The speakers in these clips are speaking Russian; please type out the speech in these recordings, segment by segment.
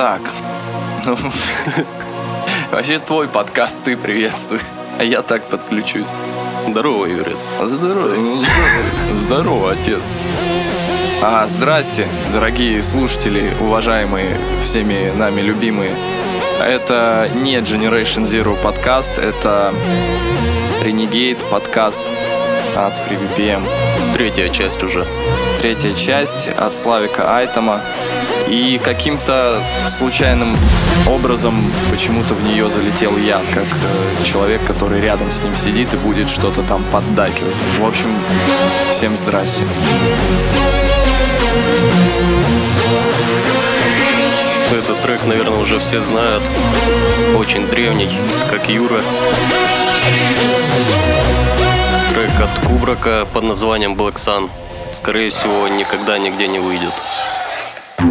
Так. Ну, вообще твой подкаст, ты приветствуй. А я так подключусь. Здорово, Юрий. Здорово. Ну, здорово. Здорово, отец. А, здрасте, дорогие слушатели, уважаемые, всеми нами любимые. Это не Generation Zero подкаст, это Renegade подкаст от FreeVPN. Третья часть уже. Третья часть от Славика Айтома. И каким-то случайным образом почему-то в нее залетел я, как э, человек, который рядом с ним сидит и будет что-то там поддакивать. В общем, всем здрасте. Этот трек, наверное, уже все знают. Очень древний, как Юра. Трек от Кубрака под названием Black Sun. Скорее всего, никогда нигде не выйдет. У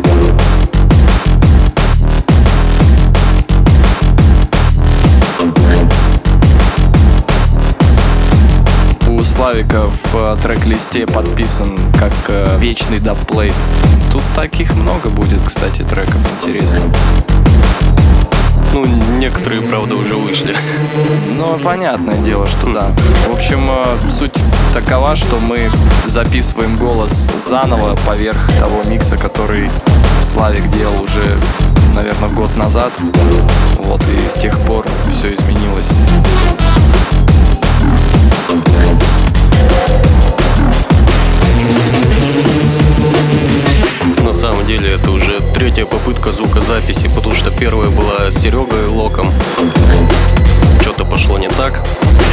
Славика в э, трек-листе подписан как э, вечный дабплей. Тут таких много будет, кстати, треков интересно. Ну, некоторые, правда, уже вышли. Ну, понятное дело, что да. В общем, э, суть такова, что мы записываем голос заново поверх того микса, который Славик делал уже, наверное, год назад. Вот, и с тех пор все изменилось. Самом деле, это уже третья попытка звукозаписи, потому что первая была с Серегой Локом. Что-то пошло не так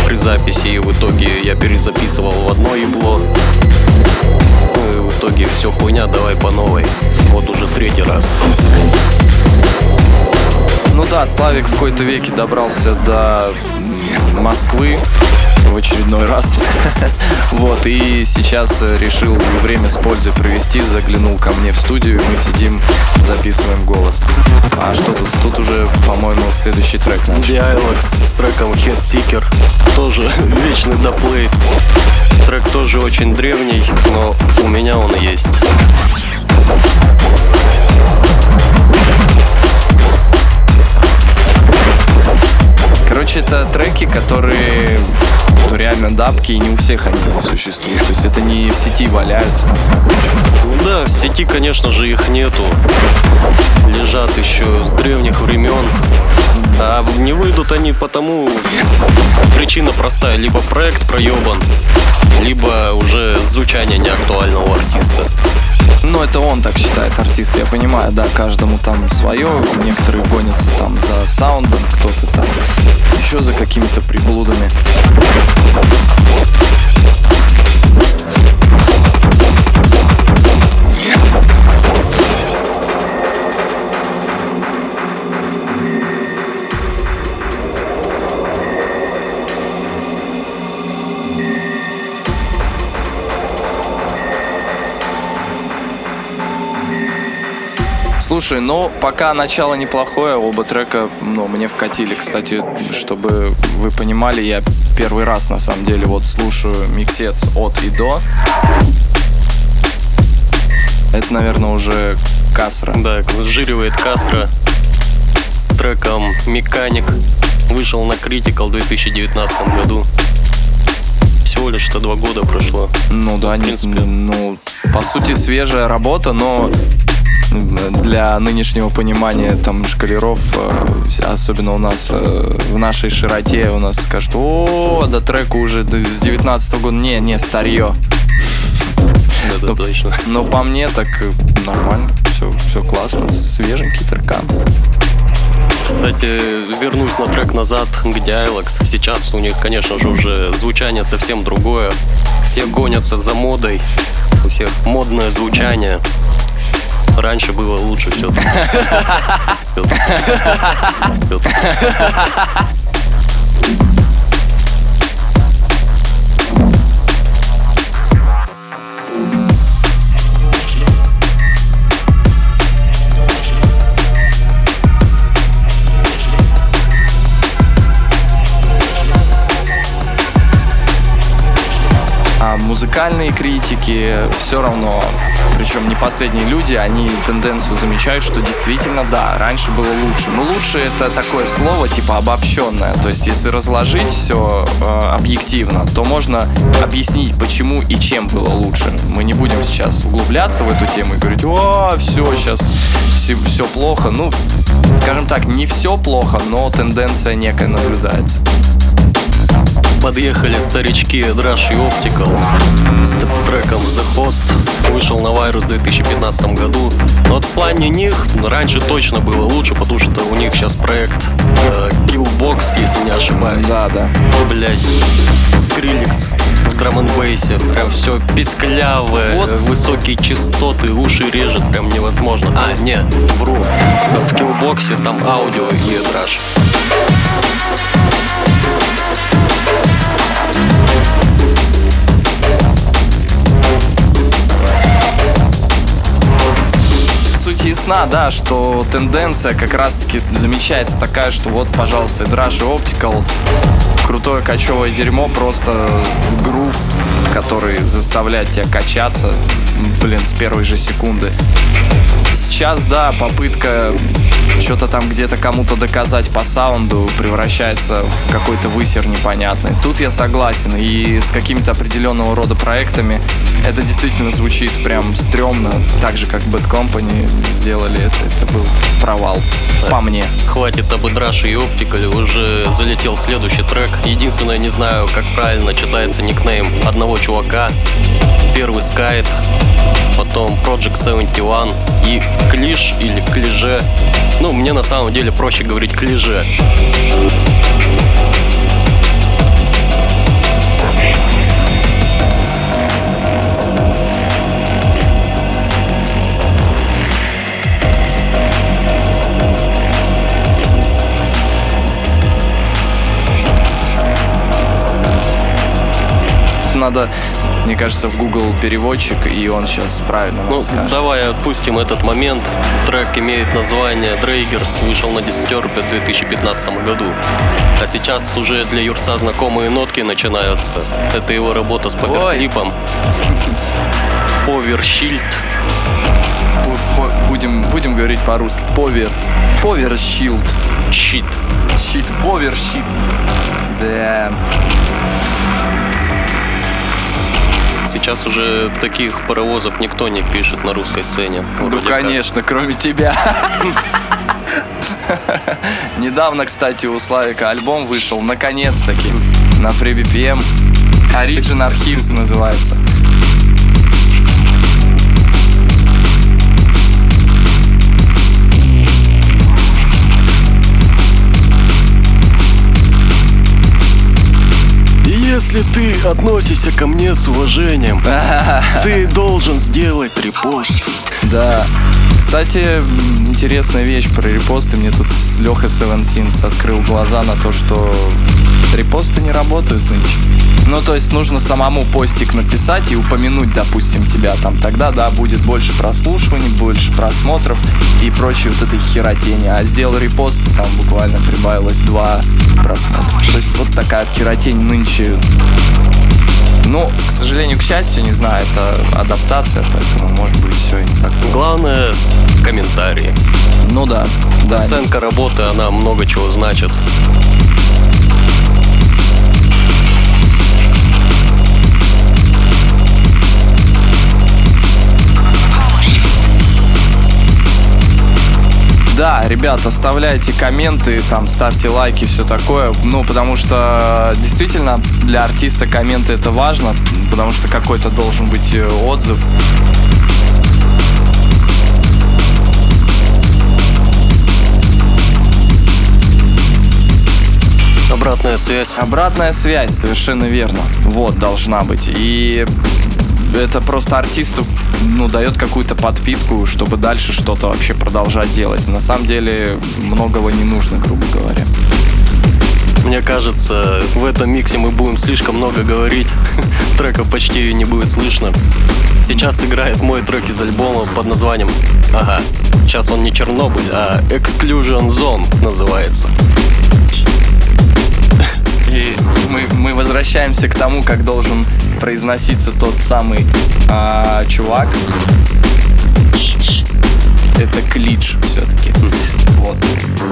при записи, и в итоге я перезаписывал в одно ебло. Ну и в итоге все хуйня, давай по новой. Вот уже третий раз. Ну да, Славик в какой-то веке добрался до Москвы в очередной раз. Вот, и сейчас решил время с пользой провести, заглянул ко мне в студию, мы сидим, записываем голос. А что тут? Тут уже, по-моему, следующий трек. Dialogs с треком Head Seeker. Тоже вечный доплей. Трек тоже очень древний, но у меня он есть. Короче, это треки, которые ну, реально дабки, и не у всех они существуют. То есть это не в сети валяются. Ну да, в сети, конечно же, их нету. Лежат еще с древних времен. А не выйдут они потому... Причина простая. Либо проект проебан, либо уже звучание не актуально у артиста. Ну, это он так считает, артист, я понимаю, да, каждому там свое, некоторые гонятся там за саундом, кто-то там еще за какими-то приблудами. Слушай, ну, пока начало неплохое, оба трека, ну, мне вкатили, кстати, чтобы вы понимали, я первый раз, на самом деле, вот слушаю миксец от и до. Это, наверное, уже Касра. Да, жиривает Кастро с треком «Механик». Вышел на Critical в 2019 году. Всего лишь что два года прошло. Ну да, не, принципе. ну, по сути, свежая работа, но для нынешнего понимания там шкалеров, э, особенно у нас э, в нашей широте, у нас скажут, о, да треку уже с 19 года, не, не, старье. Это Ну, точно. Но по мне так э, нормально, все, все классно, свеженький трекан. Кстати, вернусь на трек назад к Dialogs. Сейчас у них, конечно же, уже звучание совсем другое. Все гонятся за модой. У всех модное звучание. Раньше было лучше все. музыкальные критики, все равно, причем не последние люди, они тенденцию замечают, что действительно, да, раньше было лучше. Но лучше это такое слово, типа обобщенное. То есть, если разложить все э, объективно, то можно объяснить, почему и чем было лучше. Мы не будем сейчас углубляться в эту тему и говорить, о, все, сейчас все, все плохо. Ну, скажем так, не все плохо, но тенденция некая наблюдается подъехали старички Drush и Optical с треком The Host. Вышел на Virus в 2015 году. Но вот в плане них ну, раньше точно было лучше, потому что у них сейчас проект э, Killbox, если не ошибаюсь. Да, да. Блять, Skrillex в драм бейсе Прям все писклявое, вот. высокие частоты, уши режет прям невозможно. А, нет, вру. В Killbox там аудио и Drush. Ясна, да, что тенденция как раз-таки замечается такая, что вот, пожалуйста, Drash Optical, крутое кочевое дерьмо, просто грув, который заставляет тебя качаться, блин, с первой же секунды. Сейчас, да, попытка что-то там где-то кому-то доказать по саунду превращается в какой-то высер непонятный. Тут я согласен. И с какими-то определенного рода проектами это действительно звучит прям стрёмно. Так же, как Bad Company сделали это. Это был провал. Так, по мне. Хватит об Идраше и Оптикале. Уже залетел следующий трек. Единственное, не знаю, как правильно читается никнейм одного чувака. Первый Скайт, потом Project 71 и Клиш или Клиже. Ну, мне на самом деле проще говорить Клиже. надо мне кажется, в Google переводчик, и он сейчас правильно Ну, скажет. давай отпустим этот момент. Трек имеет название Дрейгерс, вышел на Дистербе в 2015 году. А сейчас уже для Юрца знакомые нотки начинаются. Это его работа с поверклипом. Shield. Будем, будем говорить по-русски. Повер. Повер Shield. Щит. Щит. Повер щит. Да. Сейчас уже таких паровозов никто не пишет на русской сцене. Ну, конечно, кроме тебя. Недавно, кстати, у Славика альбом вышел, наконец-таки, на FreeBPM. Origin Archives называется. Если ты относишься ко мне с уважением, ты должен сделать репост. Да. Кстати, интересная вещь про репосты. Мне тут Леха Seven Sins открыл глаза на то, что репосты не работают нынче. Ну, то есть нужно самому постик написать и упомянуть, допустим, тебя там. Тогда, да, будет больше прослушиваний, больше просмотров и прочей вот этой херотени. А сделал репост, там буквально прибавилось два просмотра. То есть вот такая херотень нынче ну, к сожалению, к счастью, не знаю, это адаптация, поэтому может быть все не так. Главное комментарии. Ну да, да. Оценка работы, она много чего значит. Да, ребят, оставляйте комменты, там, ставьте лайки, все такое. Ну, потому что действительно для артиста комменты это важно, потому что какой-то должен быть э, отзыв. Обратная связь. Обратная связь, совершенно верно. Вот, должна быть. И это просто артисту ну, дает какую-то подпитку, чтобы дальше что-то вообще продолжать делать. На самом деле многого не нужно, грубо говоря. Мне кажется, в этом миксе мы будем слишком много говорить. Треков почти не будет слышно. Сейчас играет мой трек из альбома под названием... Ага, сейчас он не Чернобыль, а Exclusion Zone называется. И мы мы, возвращаемся к тому, как должен произноситься тот самый а, чувак. Это клич все-таки. Вот.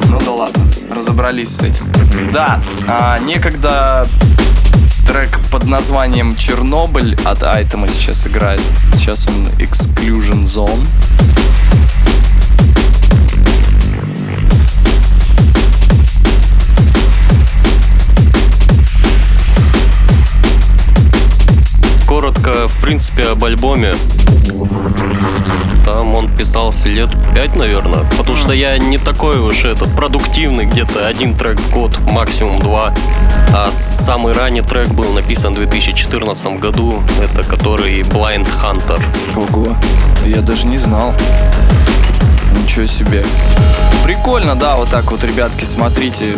Ну да ладно, разобрались с этим. Да, а, некогда трек под названием Чернобыль от Айтема сейчас играет. Сейчас он Exclusion Zone. Коротко, в принципе, об альбоме. Там он писался лет пять, наверное. Потому что я не такой уж этот продуктивный, где-то один трек в год, максимум два. А самый ранний трек был написан в 2014 году. Это который Blind Hunter. Ого, я даже не знал. Ничего себе. Прикольно, да, вот так вот, ребятки, смотрите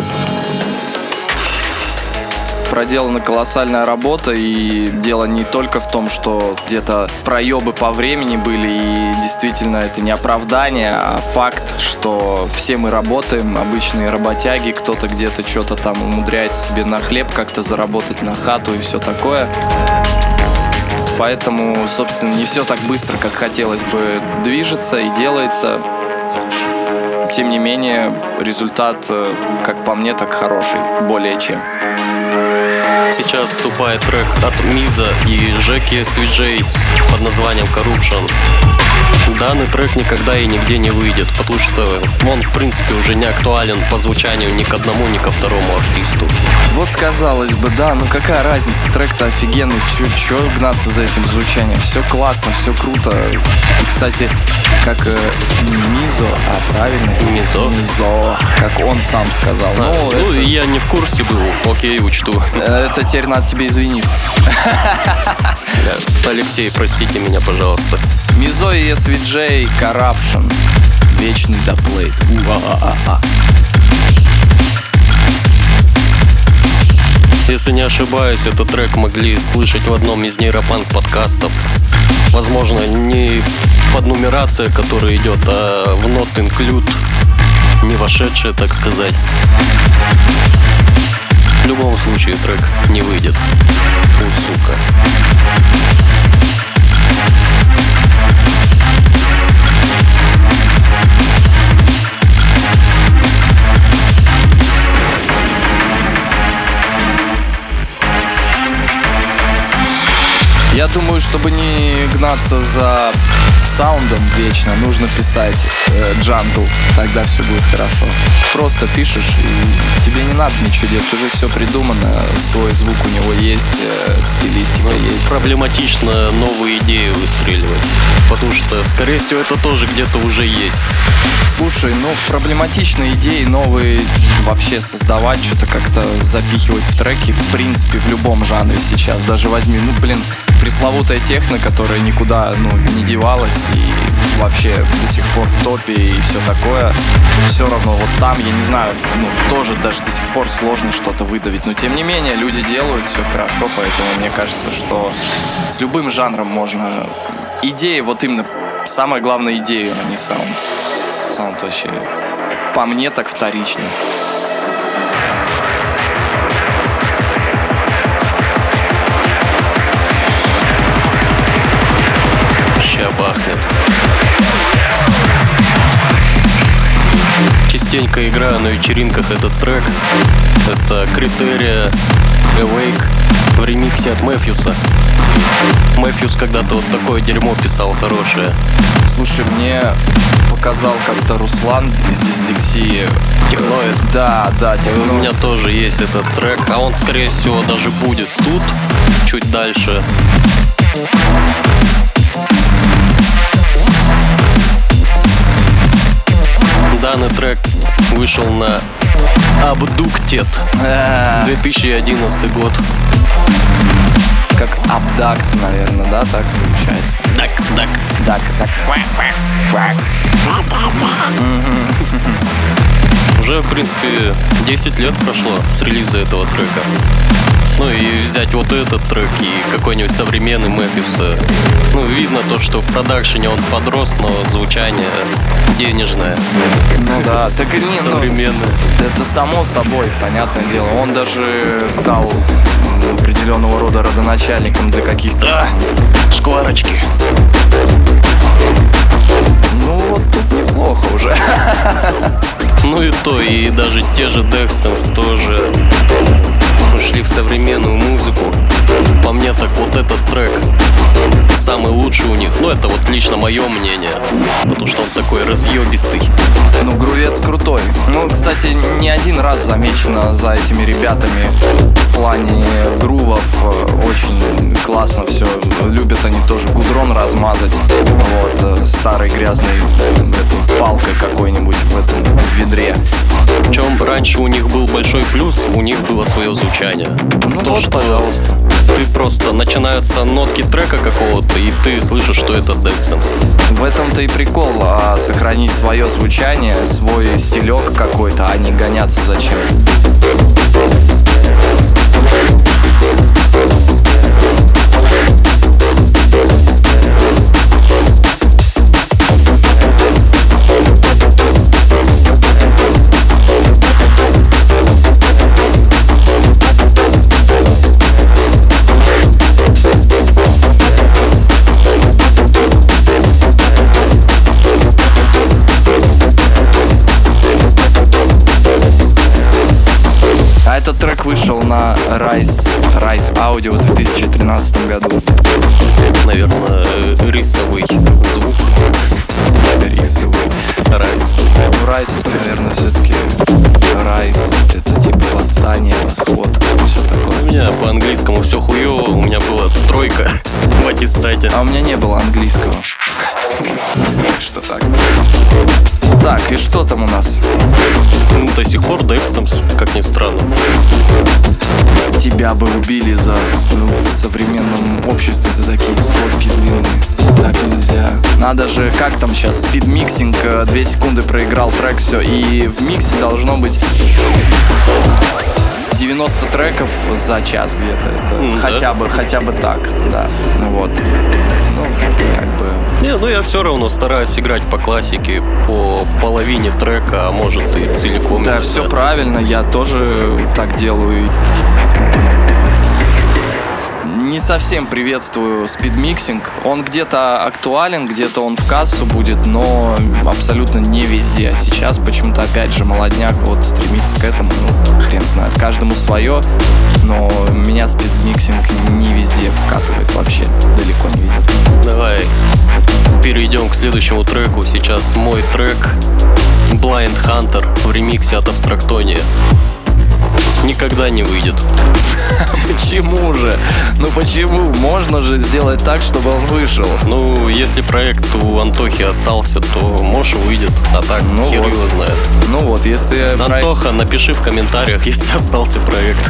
проделана колоссальная работа, и дело не только в том, что где-то проебы по времени были, и действительно это не оправдание, а факт, что все мы работаем, обычные работяги, кто-то где-то что-то там умудряется себе на хлеб как-то заработать, на хату и все такое. Поэтому, собственно, не все так быстро, как хотелось бы, движется и делается. Тем не менее, результат, э, как по мне, так хороший, более чем. Сейчас вступает трек от Миза и Жеки Свиджей под названием Corruption. Данный трек никогда и нигде не выйдет, потому что он, в принципе, уже не актуален по звучанию ни к одному, ни ко второму артисту. Вот казалось бы, да, ну какая разница, трек-то офигенный, чё, чё гнаться за этим звучанием, все классно, все круто. И, кстати, как э, Мизо, а правильно? Мизо. Мизо, как он сам сказал. А, ну, ну это... я не в курсе был, окей, учту. Это теперь надо тебе извиниться. Алексей, простите меня, пожалуйста. Мизо и SVJ Corruption. Вечный доплейт. Если не ошибаюсь, этот трек могли слышать в одном из нейропанк подкастов. Возможно, не под нумерация, которая идет, а в Not Include, не вошедшая, так сказать. В любом случае трек не выйдет. У, сука. Я думаю, чтобы не гнаться за саундом вечно, нужно писать э, джангл, тогда все будет хорошо. Просто пишешь, и тебе не надо ничего делать, уже все придумано, свой звук у него есть, э, стилистика ну, есть. Проблематично новые идеи выстреливать, потому что, скорее всего, это тоже где-то уже есть. Слушай, ну проблематичные идеи новые вообще создавать, что-то как-то запихивать в треки, в принципе, в любом жанре сейчас. Даже возьми, ну блин, пресловутая техно, которая никуда ну, не девалась и вообще до сих пор в топе и все такое. Все равно вот там, я не знаю, ну тоже даже до сих пор сложно что-то выдавить. Но тем не менее, люди делают все хорошо, поэтому мне кажется, что с любым жанром можно... Идея, вот именно, самое главное идею, а не саунд. Саунд вообще, по мне, так вторичный. Частенько играю на вечеринках этот трек. Это Критерия Awake в ремиксе от Мэфьюса. Мэфьюс когда-то вот такое дерьмо писал хорошее. Слушай, мне показал как-то Руслан из дислексии. Техноид? Да, да, техноид. У меня тоже есть этот трек, а он, скорее всего, даже будет тут, чуть дальше. Данный трек вышел на Abducted 2011 год. Как абдакт, наверное, да, так получается? Дак, дак. Дак, дак. Уже, в принципе, 10 лет прошло с релиза этого трека. Ну и взять вот этот трек и какой-нибудь современный Мэпписа. Ну, видно то, что в продакшене он подрос, но звучание денежное. Ну да, так и не, ну, Современное. это само собой, понятное дело. Он даже стал определенного рода родоначальником для каких-то... Да, шкварочки. Ну вот тут неплохо уже. Ну и то, и даже те же Dextons тоже ушли в современную музыку. По мне так вот этот трек самый лучший у них. Ну это вот лично мое мнение, потому что он такой разъебистый. Ну, грувец крутой. Ну, кстати, не один раз замечено за этими ребятами плане грувов. э, Очень классно все. Любят они тоже гудрон размазать. Вот, э, старой грязной э, этой палкой какой-нибудь в этом ведре. Причем раньше у них был большой плюс, у них было свое звучание. Ну То, вот, что пожалуйста. Ты просто начинаются нотки трека какого-то, и ты слышишь, что это Dextons. В этом-то и прикол, а сохранить свое звучание, свой стилек какой-то, а не гоняться зачем. А Thank you. Этот трек вышел на Rise, Rise Audio в 2013 году. Наверное, э, рисовый звук. Рисовый. Райс. Ну, Rise это, наверное, все-таки Rise. Это типа восстание, восход, все У такое. меня по английскому все хуево, у меня была тройка в аттестате. А у меня не было английского. Что так? Так, и что там у нас? Ну, до сих пор Dextons, как ни странно. Тебя бы убили за ну, в современном обществе за такие стопки длинные. Так нельзя. Надо же, как там сейчас, speed mixing, э, две секунды проиграл трек, все. И в миксе должно быть 90 треков за час где-то. Это М, да? хотя бы, хотя бы так, да. Ну Вот. Ну. Не, ну я все равно стараюсь играть по классике, по половине трека, а может и целиком. Да, все правильно, я тоже так делаю. Не совсем приветствую speed mixing. Он где-то актуален, где-то он в кассу будет, но абсолютно не везде. А сейчас почему-то опять же молодняк вот стремится к этому, ну, хрен знает. Каждому свое, но меня speed mixing не везде вкатывает вообще, далеко не везде. Давай перейдем к следующему треку. Сейчас мой трек Blind Hunter в ремиксе от Абстрактония. Никогда не выйдет. Почему же? Ну почему? Можно же сделать так, чтобы он вышел. Ну, если проект у Антохи остался, то может выйдет. А так, Ну хер вот. его знает. Ну вот, если... проект- Антоха, напиши в комментариях, если остался проект.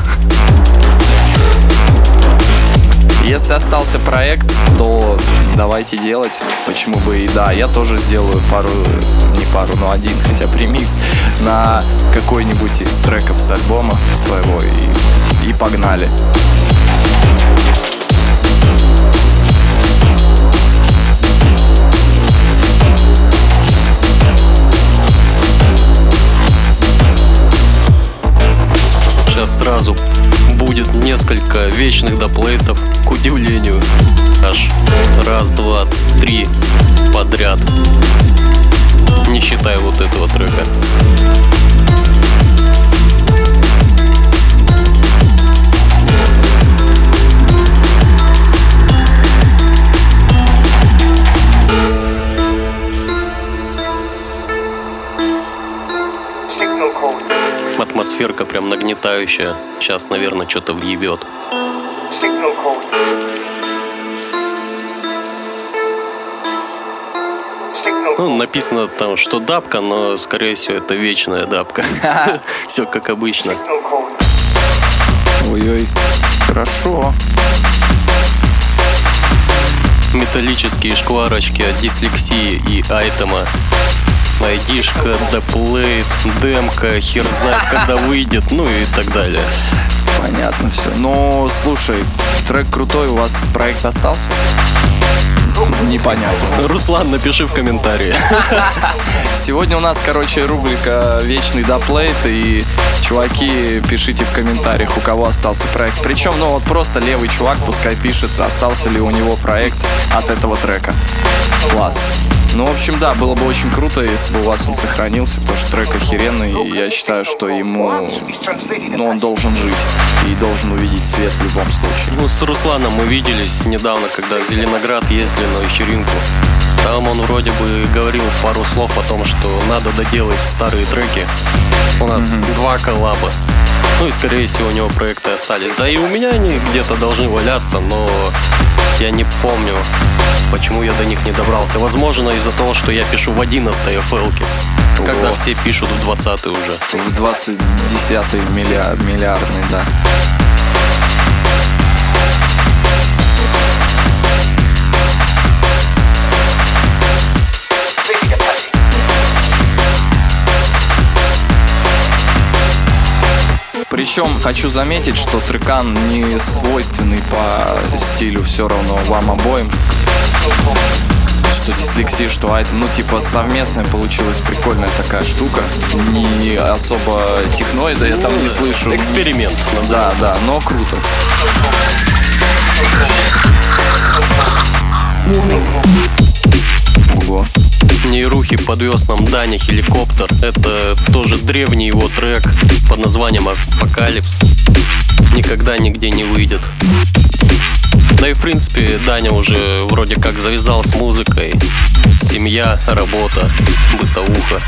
Если остался проект, то давайте делать. Почему бы и да. Я тоже сделаю пару, не пару, но один хотя бы ремикс на какой-нибудь из треков с альбома с твоего и, и погнали. Сразу будет несколько вечных доплейтов, к удивлению. Аж раз, два, три подряд. Не считая вот этого трека. Атмосферка прям нагнетающая. Сейчас, наверное, что-то въебет. Signal code. Signal Ну, написано там, что дабка, но, скорее всего, это вечная дабка. Все как обычно. Ой-ой, хорошо. Металлические шкварочки от дислексии и айтема. Айдишка, деплейт, демка, хер знает, когда выйдет, ну и так далее. Понятно все. Ну, слушай, трек крутой, у вас проект остался? Непонятно. Руслан, напиши в комментарии. Сегодня у нас, короче, рубрика «Вечный доплейт», и, чуваки, пишите в комментариях, у кого остался проект. Причем, ну, вот просто левый чувак пускай пишет, остался ли у него проект от этого трека. Класс. Ну, в общем, да, было бы очень круто, если бы у вас он сохранился, потому что трек охеренный, и я считаю, что ему, ну, он должен жить и должен увидеть свет в любом случае. Ну, с Русланом мы виделись недавно, когда в Зеленоград ездили на вечеринку. Там он вроде бы говорил пару слов о том, что надо доделать старые треки. У нас два коллаба. Ну и, скорее всего, у него проекты остались. Да и у меня они где-то должны валяться, но я не помню, почему я до них не добрался. Возможно, из-за того, что я пишу в 11 FL, когда все пишут в 20 уже. В 20 десятый миллиард, миллиардный, да. Причем хочу заметить, что трекан не свойственный по стилю все равно вам обоим. Что дислексия, что Item, ну типа совместная получилась прикольная такая штука. Не особо техноида я там не слышу. Эксперимент. Да, да, но круто. Ого. Нейрухи подвез нам Даня Хеликоптер. Это тоже древний его трек под названием Apocalypse. Никогда нигде не выйдет. Да и в принципе Даня уже вроде как завязал с музыкой. Семья, работа, бытовуха.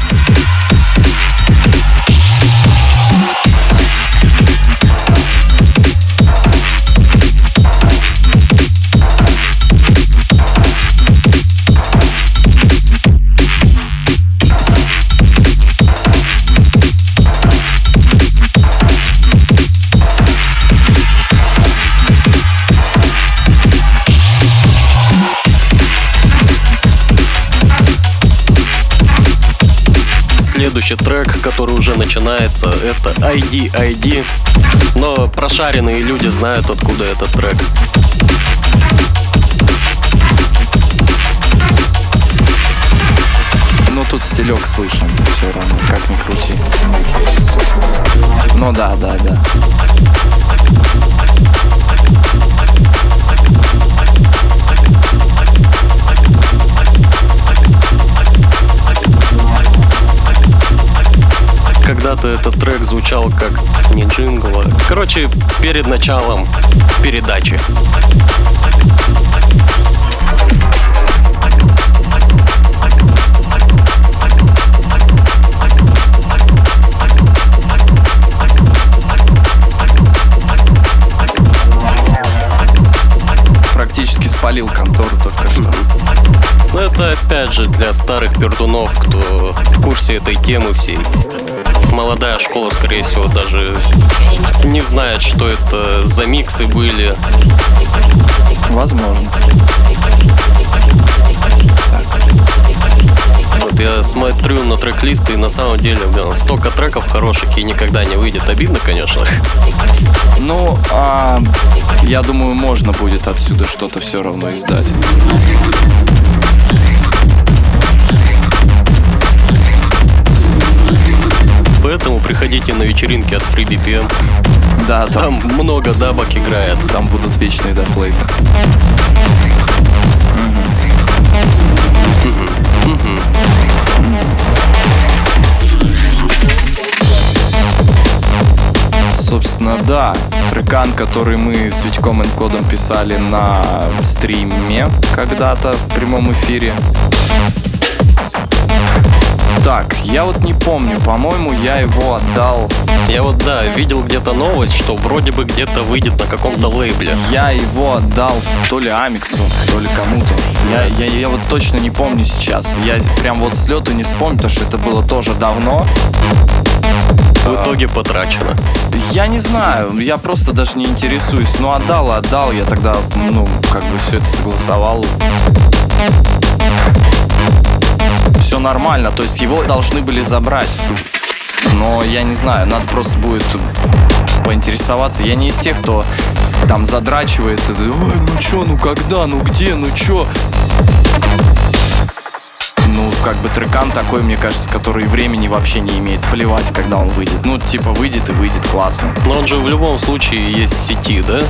Следующий трек, который уже начинается, это ID ID. Но прошаренные люди знают, откуда этот трек. Ну тут стилек слышен, все равно, как ни крути. Ну да, да, да. Когда-то этот трек звучал как не джингл, а... Короче, перед началом передачи. Практически спалил контору только что. Но это опять же для старых пердунов, кто в курсе этой темы всей. Молодая школа, скорее всего, даже не знает, что это за миксы были. Возможно. Вот я смотрю на трек-листы, и на самом деле, блин, столько треков хороших и никогда не выйдет. Обидно, конечно. Ну, а, я думаю, можно будет отсюда что-то все равно издать. Поэтому приходите на вечеринки от FreeBPM. Да, там, Там много дабок играет. там будут вечные доплейты. Собственно, да, трекан, который мы с Витьком Энкодом писали на стриме когда-то в прямом эфире. Так, я вот не помню, по-моему, я его отдал Я вот, да, видел где-то новость, что вроде бы где-то выйдет на каком-то лейбле. Я его отдал то ли Амиксу, то ли кому-то. Я, я, я вот точно не помню сейчас. Я прям вот с лету не вспомню, потому что это было тоже давно. В итоге потрачено. Я не знаю, я просто даже не интересуюсь. Ну, отдал, отдал. Я тогда, ну, как бы все это согласовал. Все нормально, то есть его должны были забрать. Но я не знаю, надо просто будет поинтересоваться. Я не из тех, кто там задрачивает, ой, ну чё, ну когда, ну где, ну чё. Ну, как бы трекан такой, мне кажется, который времени вообще не имеет. Плевать, когда он выйдет. Ну, типа, выйдет и выйдет классно. Но он же в любом случае есть в сети, да? Он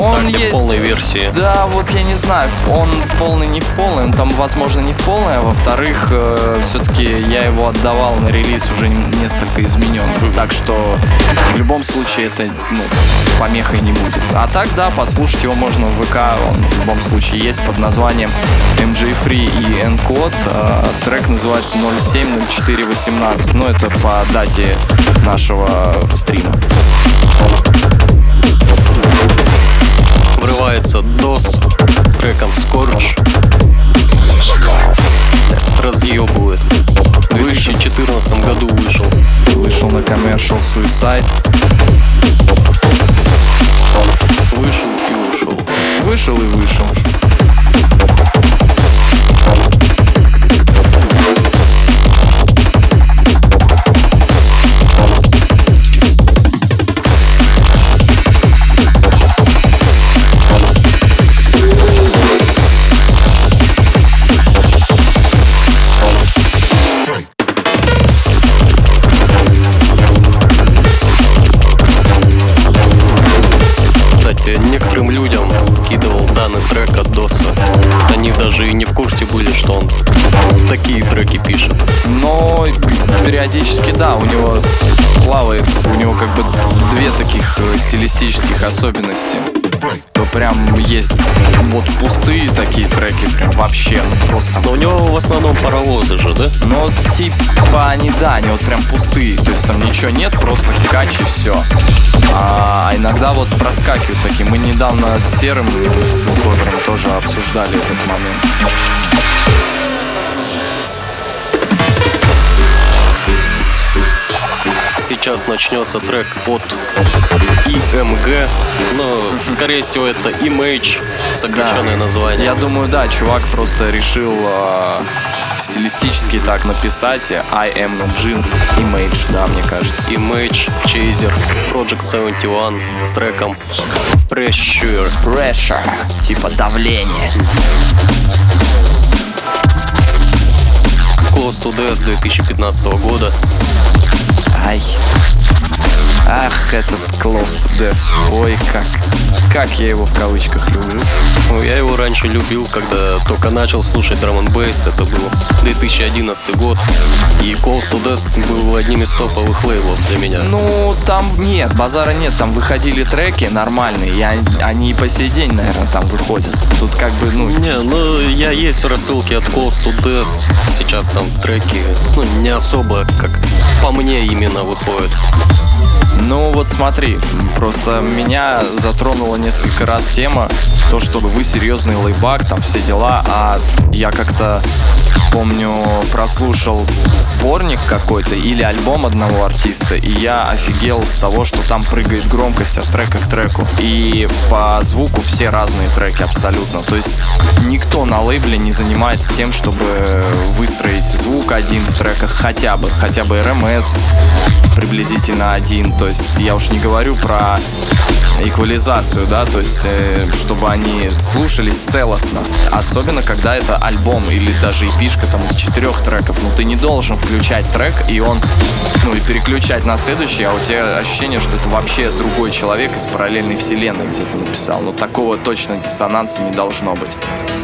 Вконтакте есть. полной версии. Да, вот я не знаю, он в полный, не в полный, он там, возможно, не в полный, а во-вторых, все-таки я его отдавал на релиз уже несколько изменен. Так что в любом случае это, ну, помехой не будет. А так, да, послушать его можно в ВК, он в любом случае есть под названием MJ Free и N-Code. Э, Трек называется 070418, ну, это по дате нашего стрима. Врывается DOS с треком Scorch. Разъебывает. В 2014 году вышел. Вышел на Commercial Suicide. Вышел и ушел. Вышел и вышел. Трек от Доса. Они даже и не в курсе были, что он такие треки пишет. Но периодически, да, у него плавает, у него как бы две таких э, стилистических особенности. Прям есть вот пустые такие треки, прям вообще, ну просто. Но у него в основном паровозы же, да? Но типа они, да, они вот прям пустые, то есть там ничего нет, просто кач и все. А иногда вот проскакивают такие. Мы недавно с Серым, с Стилсовером тоже обсуждали этот момент. Сейчас начнется трек от IMG, но, скорее всего, это Image, сокращенное название. Я думаю, да, чувак просто решил э, стилистически так написать. I am Jin Image, да, мне кажется. Image Chaser Project 71 с треком Pressure. Pressure, типа давление. Close to Death 2015 года. Ай. Ах, этот to Death. Ой, как. Как я его в кавычках люблю. Ну, я его раньше любил, когда только начал слушать драм н бейс. Это был 2011 год. И Close to Death был одним из топовых лейблов для меня. Ну, там нет, базара нет, там выходили треки нормальные, и они, и по сей день, наверное, там выходят. Тут как бы, ну, Не, ну я есть в рассылке от Close to Death. Сейчас там треки, ну, не особо, как по мне именно выходят. Ну вот смотри, просто меня затронула несколько раз тема, то, что вы серьезный лейбак, там все дела, а я как-то помню, прослушал сборник какой-то или альбом одного артиста, и я офигел с того, что там прыгает громкость от трека к треку. И по звуку все разные треки абсолютно. То есть никто на лейбле не занимается тем, чтобы выстроить звук один в треках хотя бы, хотя бы РМС приблизительно один. То есть я уж не говорю про эквализацию, да, то есть э, чтобы они слушались целостно. Особенно, когда это альбом или даже эпишка там из четырех треков. Ну, ты не должен включать трек, и он, ну, и переключать на следующий, а у тебя ощущение, что это вообще другой человек из параллельной вселенной где-то написал. Ну, такого точно диссонанса не должно быть,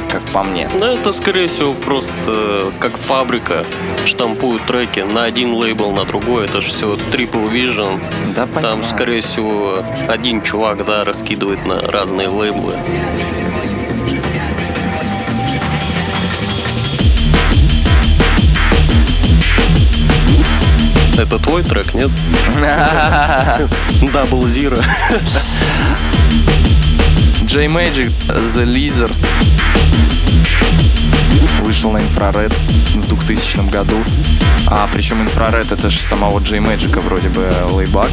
как по мне. Ну, это, скорее всего, просто э, как фабрика штампуют треки на один лейбл, на другой. Это же все Triple Vision. Да, Там, скорее всего, один чувак, да, раскидывает на разные лейблы. Это твой трек, нет? Double Zero. J Magic The Lizard вышел на инфраред в 2000 году. А причем инфраред это же самого J Magic вроде бы лейбак.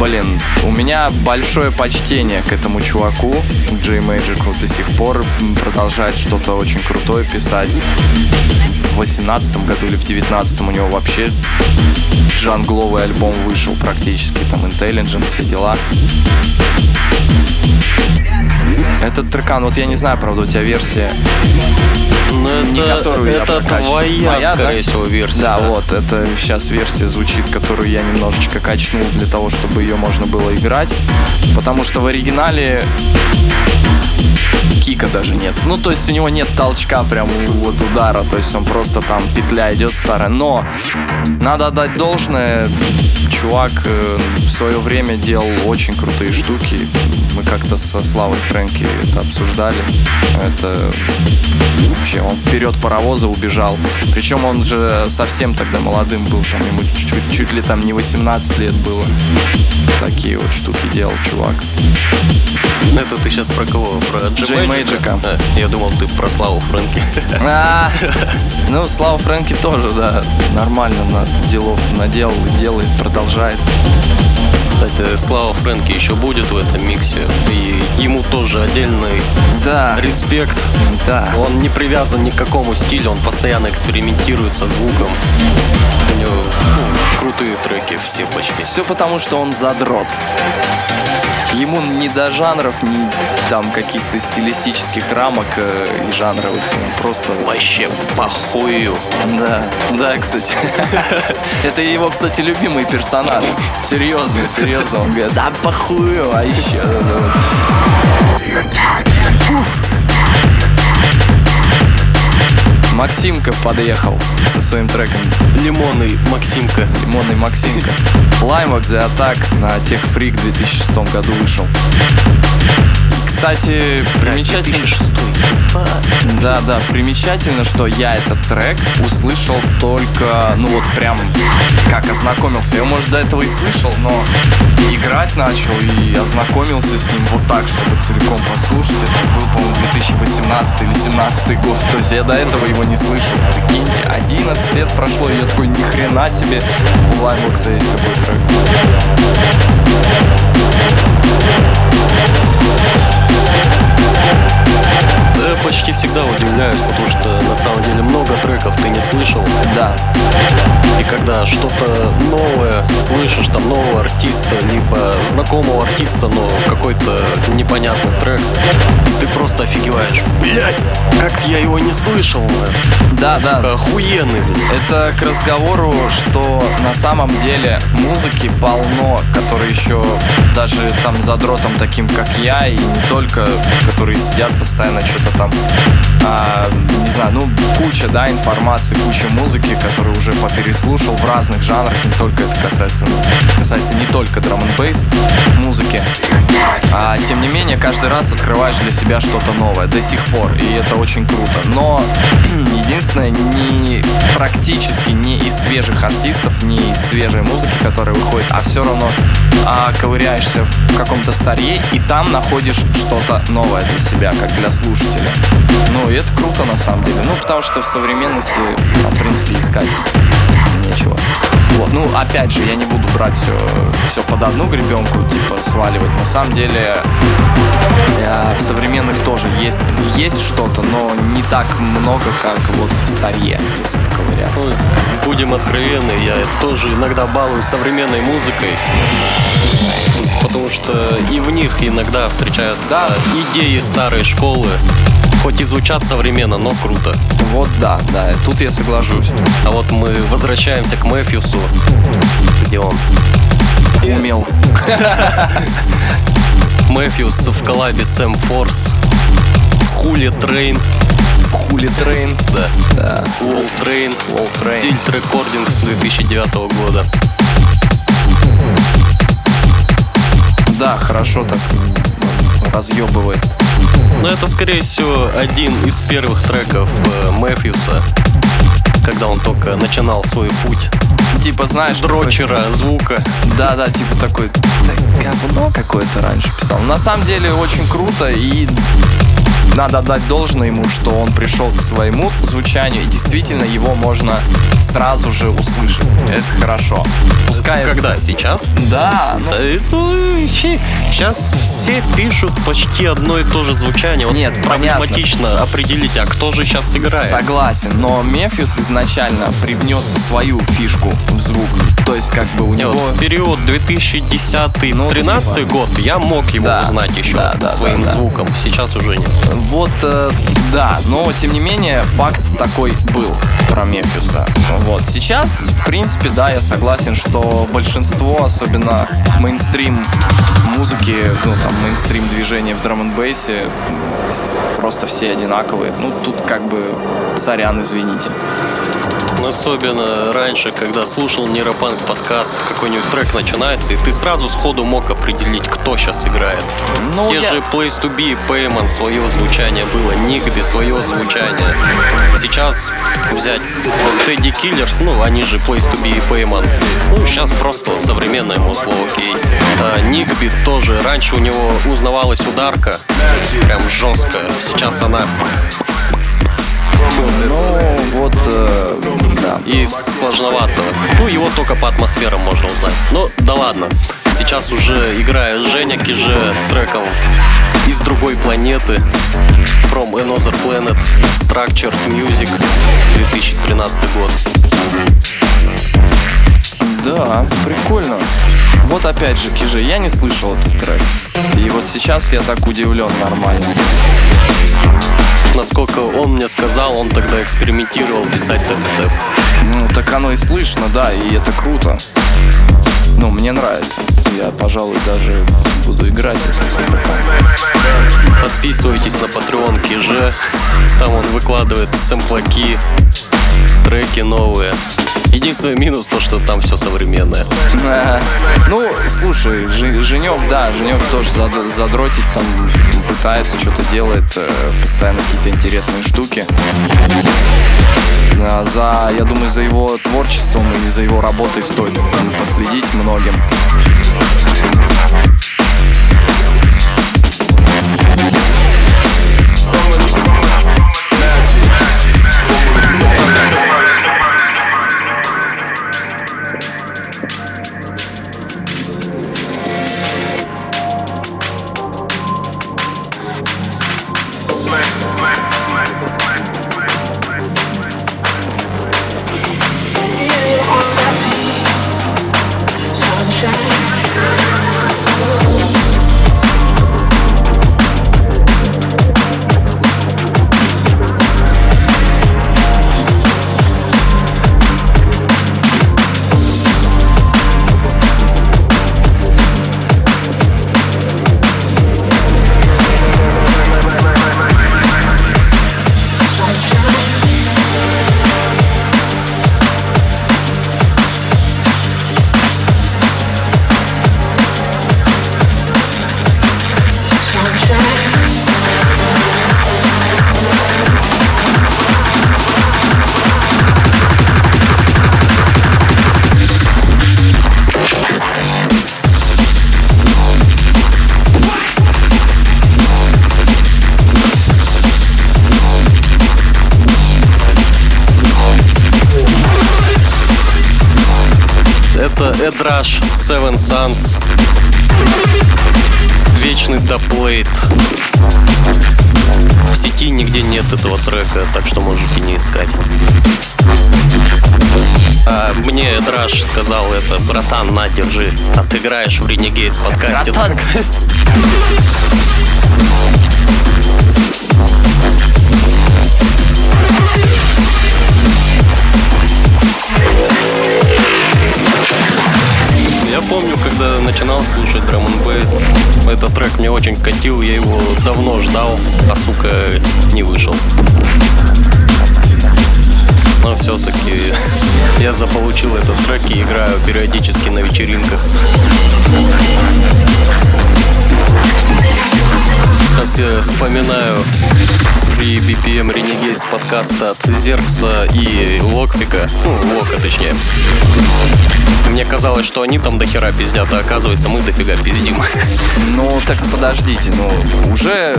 Блин, у меня большое почтение к этому чуваку, к Джей Мэджику, до сих пор продолжает что-то очень крутое писать. В 18 году или в 19 у него вообще джангловый альбом вышел практически, там Intelligent, все дела. Этот трекан, вот я не знаю, правда, у тебя версия Ну, не это, которую я это прокачиваю. твоя, Моя, да? скорее всего, версия. Да, вот, это сейчас версия звучит, которую я немножечко качнул для того, чтобы ее можно было играть. Потому что в оригинале кика даже нет. Ну, то есть у него нет толчка прям вот удара, то есть он просто там петля идет старая. Но надо отдать должное, чувак э, в свое время делал очень крутые штуки. Мы как-то со Славой Фрэнки это обсуждали. Это вообще он вперед паровоза убежал. Причем он же совсем тогда молодым был, там ему чуть, чуть ли там не 18 лет было. Такие вот штуки делал чувак. Это ты сейчас про кого? Про Джей? Мэджика. А, я думал, ты про Славу Фрэнки. А, ну, Слава Фрэнки тоже, да, нормально на делов наделал, делает, продолжает. Кстати, Слава Фрэнки еще будет в этом миксе. И ему тоже отдельный Да, респект. да. Он не привязан ни к какому стилю, он постоянно экспериментирует со звуком. У него ну, крутые треки все почти. Все потому, что он задрот. Ему не до жанров, ни там каких-то стилистических рамок э, и жанровых. Он просто... Вообще похую. Да, да, кстати. Это его, кстати, любимый персонаж. Серьезно, серьезно. Он говорит, да похую, а еще... Максимка подъехал со своим треком Лимонный Максимка. Лимонный Максимка. Лаймак The Attack на Tech Freak в 2006 году вышел. Кстати, примечательно... 2006. Да, да, примечательно, что я этот трек услышал только, ну вот прям как ознакомился. Я, может, до этого и слышал, но играть начал и ознакомился с ним вот так, чтобы целиком послушать. Это был, по-моему, 2018 или 2017 год. То есть я до этого его не слышал. Прикиньте, 11 лет прошло, и я такой, ни хрена себе, у Лаймбокса есть такой трек. Почти всегда удивляюсь, потому что на самом деле много треков ты не слышал. Да, И когда что-то новое слышишь, там нового артиста, либо знакомого артиста, но какой-то непонятный трек, и ты просто офигеваешь. Блять, как я его не слышал, да, да. охуенный. Это к разговору, что на самом деле музыки полно, которые еще даже там задротом таким, как я, и не только, которые сидят постоянно что-то там, а, не знаю, ну куча, да, информации, куча музыки, которую уже попереслушал в разных жанрах, не только это касается, касается не только драм н бейс музыки, а тем не менее каждый раз открываешь для себя что-то новое до сих пор, и это очень круто. Но единственное, не практически не из свежих артистов, не из свежей музыки, которая выходит, а все равно а, ковыряешься в каком-то старье и там находишь что-то новое для себя, как для слушателя. Ну, и это круто на самом деле. Ну, потому что в современности, там, в принципе, искать нечего. Вот, ну, опять же, я не буду брать все, все под одну гребенку, типа, сваливать. На самом деле, я в современных тоже есть, есть что-то, но не так много, как вот в старье, если поковыряться. Ой, Будем откровенны, я тоже иногда балуюсь современной музыкой. Потому что и в них иногда встречаются Да. идеи старой школы. Хоть и звучат современно, но круто. Вот да, да, тут я соглашусь. А вот мы возвращаемся к Mefjus'у, где он. Умел. Mefjus в коллабе с M-Force. Хули Train. Хули Train. Да. Да. Wall Train. Wall Train. Tilt Recordings 2009 года. Да, хорошо так разъебывает. Но это, скорее всего, один из первых треков э, Mefjus'а, когда он только начинал свой путь Типа, знаешь, такой- дрочера, звука. Да, да, типа такой, говно какое-то раньше писал. На самом деле очень круто и надо отдать должное ему, что он пришел к своему звучанию, и действительно его можно сразу же услышать. Это хорошо. Пускай... Когда? Сейчас? Да, ну, это сейчас все пишут почти одно и то же звучание. Вот Нет, проблематично определить, а кто же сейчас играет. Согласен, но Мефьюс изначально привнес свою фишку в звук. То есть, как бы у Не, него... вот в период 2010-2013 Ну, типа. год я мог его Да, узнать еще да, да, своим да, да. звуком. Сейчас уже нет. Вот, э, да, но тем не менее факт такой был про Мефьюса. Вот, сейчас, в принципе, да, я согласен, что большинство, особенно мейнстрим музыки, ну, там, мейнстрим движения в драм н просто все одинаковые. Ну, тут как бы сорян, извините. Но особенно раньше, когда слушал Нейропанк подкаст, какой-нибудь трек начинается, и ты сразу сходу мог определить, кто сейчас играет. Ну, Те я- же Place to Be и Payman свое звучание было, Нигби свое звучание. Сейчас взять Teddy Killers, ну, они же Place to Be и Payman. Ну, сейчас просто современное мусло, окей. А, Нигби тоже, раньше у него узнавалась ударка, прям жесткая. Сейчас она Ну, вот, э, да. и сложновато. Ну, его только по атмосферам можно узнать. Ну, да ладно. Сейчас уже играет Женя Киже с треком из другой планеты. From Another Planet. Structured Music. 2013 год. Да, прикольно. Вот опять же, Кижи, я не слышал этот трек. И вот сейчас я так удивлен нормально. Насколько он мне сказал, он тогда экспериментировал писать текстеп. Ну, так оно и слышно, да, и это круто. Ну, мне нравится. Я, пожалуй, даже буду играть трек. Подписывайтесь на Patreon Киже. Там он выкладывает сэмплаки, треки новые. Единственный минус то, что там все современное. Э, Ну, слушай, Женек, да, Женек тоже зад- задротить там пытается, что-то делает, э, постоянно какие-то интересные штуки. За, я думаю, за его творчеством и за его работой стоит последить многим. Эдраш сказал это, братан, на, держи. Отыграешь в Renegades подкасте. Братан! Я помню, когда начинал слушать драм бейс, этот трек мне очень катил, я его давно ждал, а сука не вышел. Но все-таки я заполучил этот трек и играю периодически на вечеринках. Сейчас я вспоминаю Free BPM Renegades подкаст от Зеркса и Локпика. Ну, Лока точнее. Мне казалось, что они там дохера пиздят, а оказывается мы дофига пиздим. Ну, так подождите, ну, уже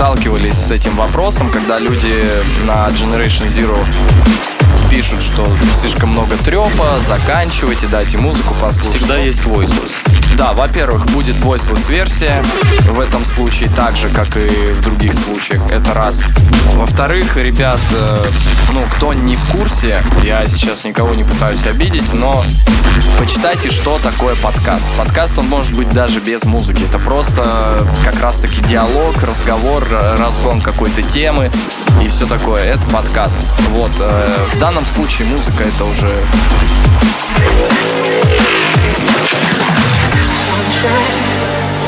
сталкивались с этим вопросом, когда люди на Generation Zero пишут, что слишком много трепа, заканчивайте, дайте музыку послушать. Всегда есть voiceless. Да, во-первых, будет voiceless версия в этом случае, так же, как и в других случаях. Это раз. Во-вторых, ребят, э, ну, кто не в курсе, я сейчас никого не пытаюсь обидеть, но почитайте, что такое подкаст. Подкаст, он может быть даже без музыки. Это просто как раз-таки диалог, разговор, разгон какой-то темы и все такое. Это подкаст. Вот. э, В данном случае музыка это уже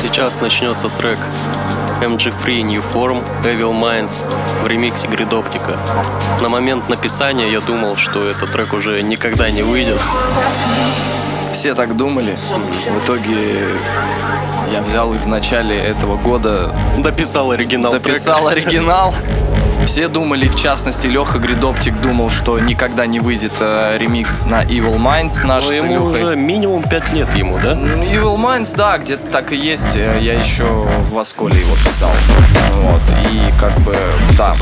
Сейчас начнется трек MG Free New Form Evil Minds в ремиксе Гридоптика. На момент написания я думал, что этот трек уже никогда не выйдет. все так думали. В итоге я взял и в начале этого года Дописал оригинал дописал трека. оригинал. Все думали, в частности, Леха Гридоптик думал, что никогда не выйдет э, ремикс на Evil Minds наш Но с ему Илюхой. уже минимум 5 лет ему, да? Ну, Evil Minds, да, где-то так и есть. Э, Я еще в Осколе его писал. Вот. И как бы, да.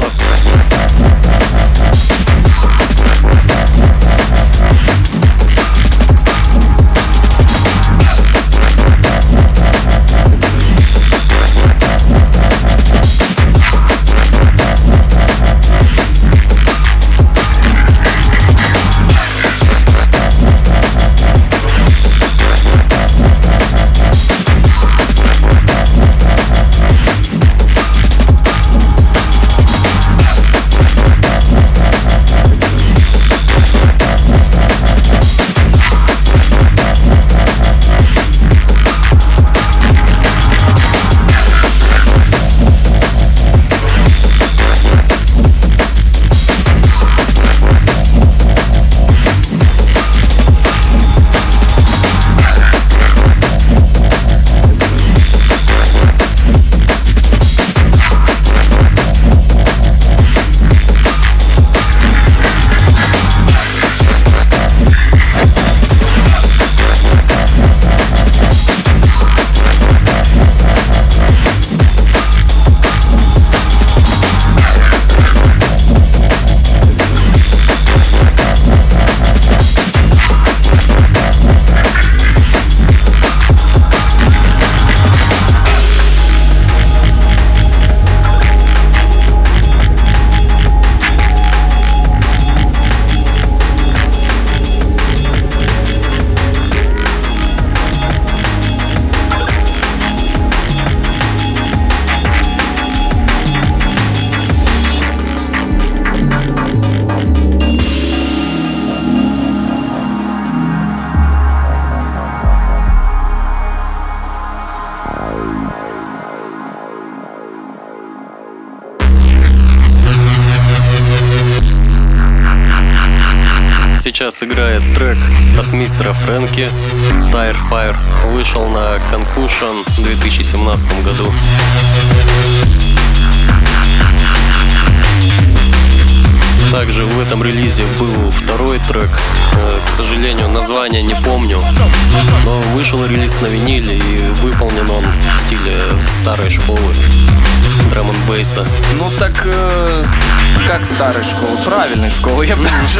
Мистера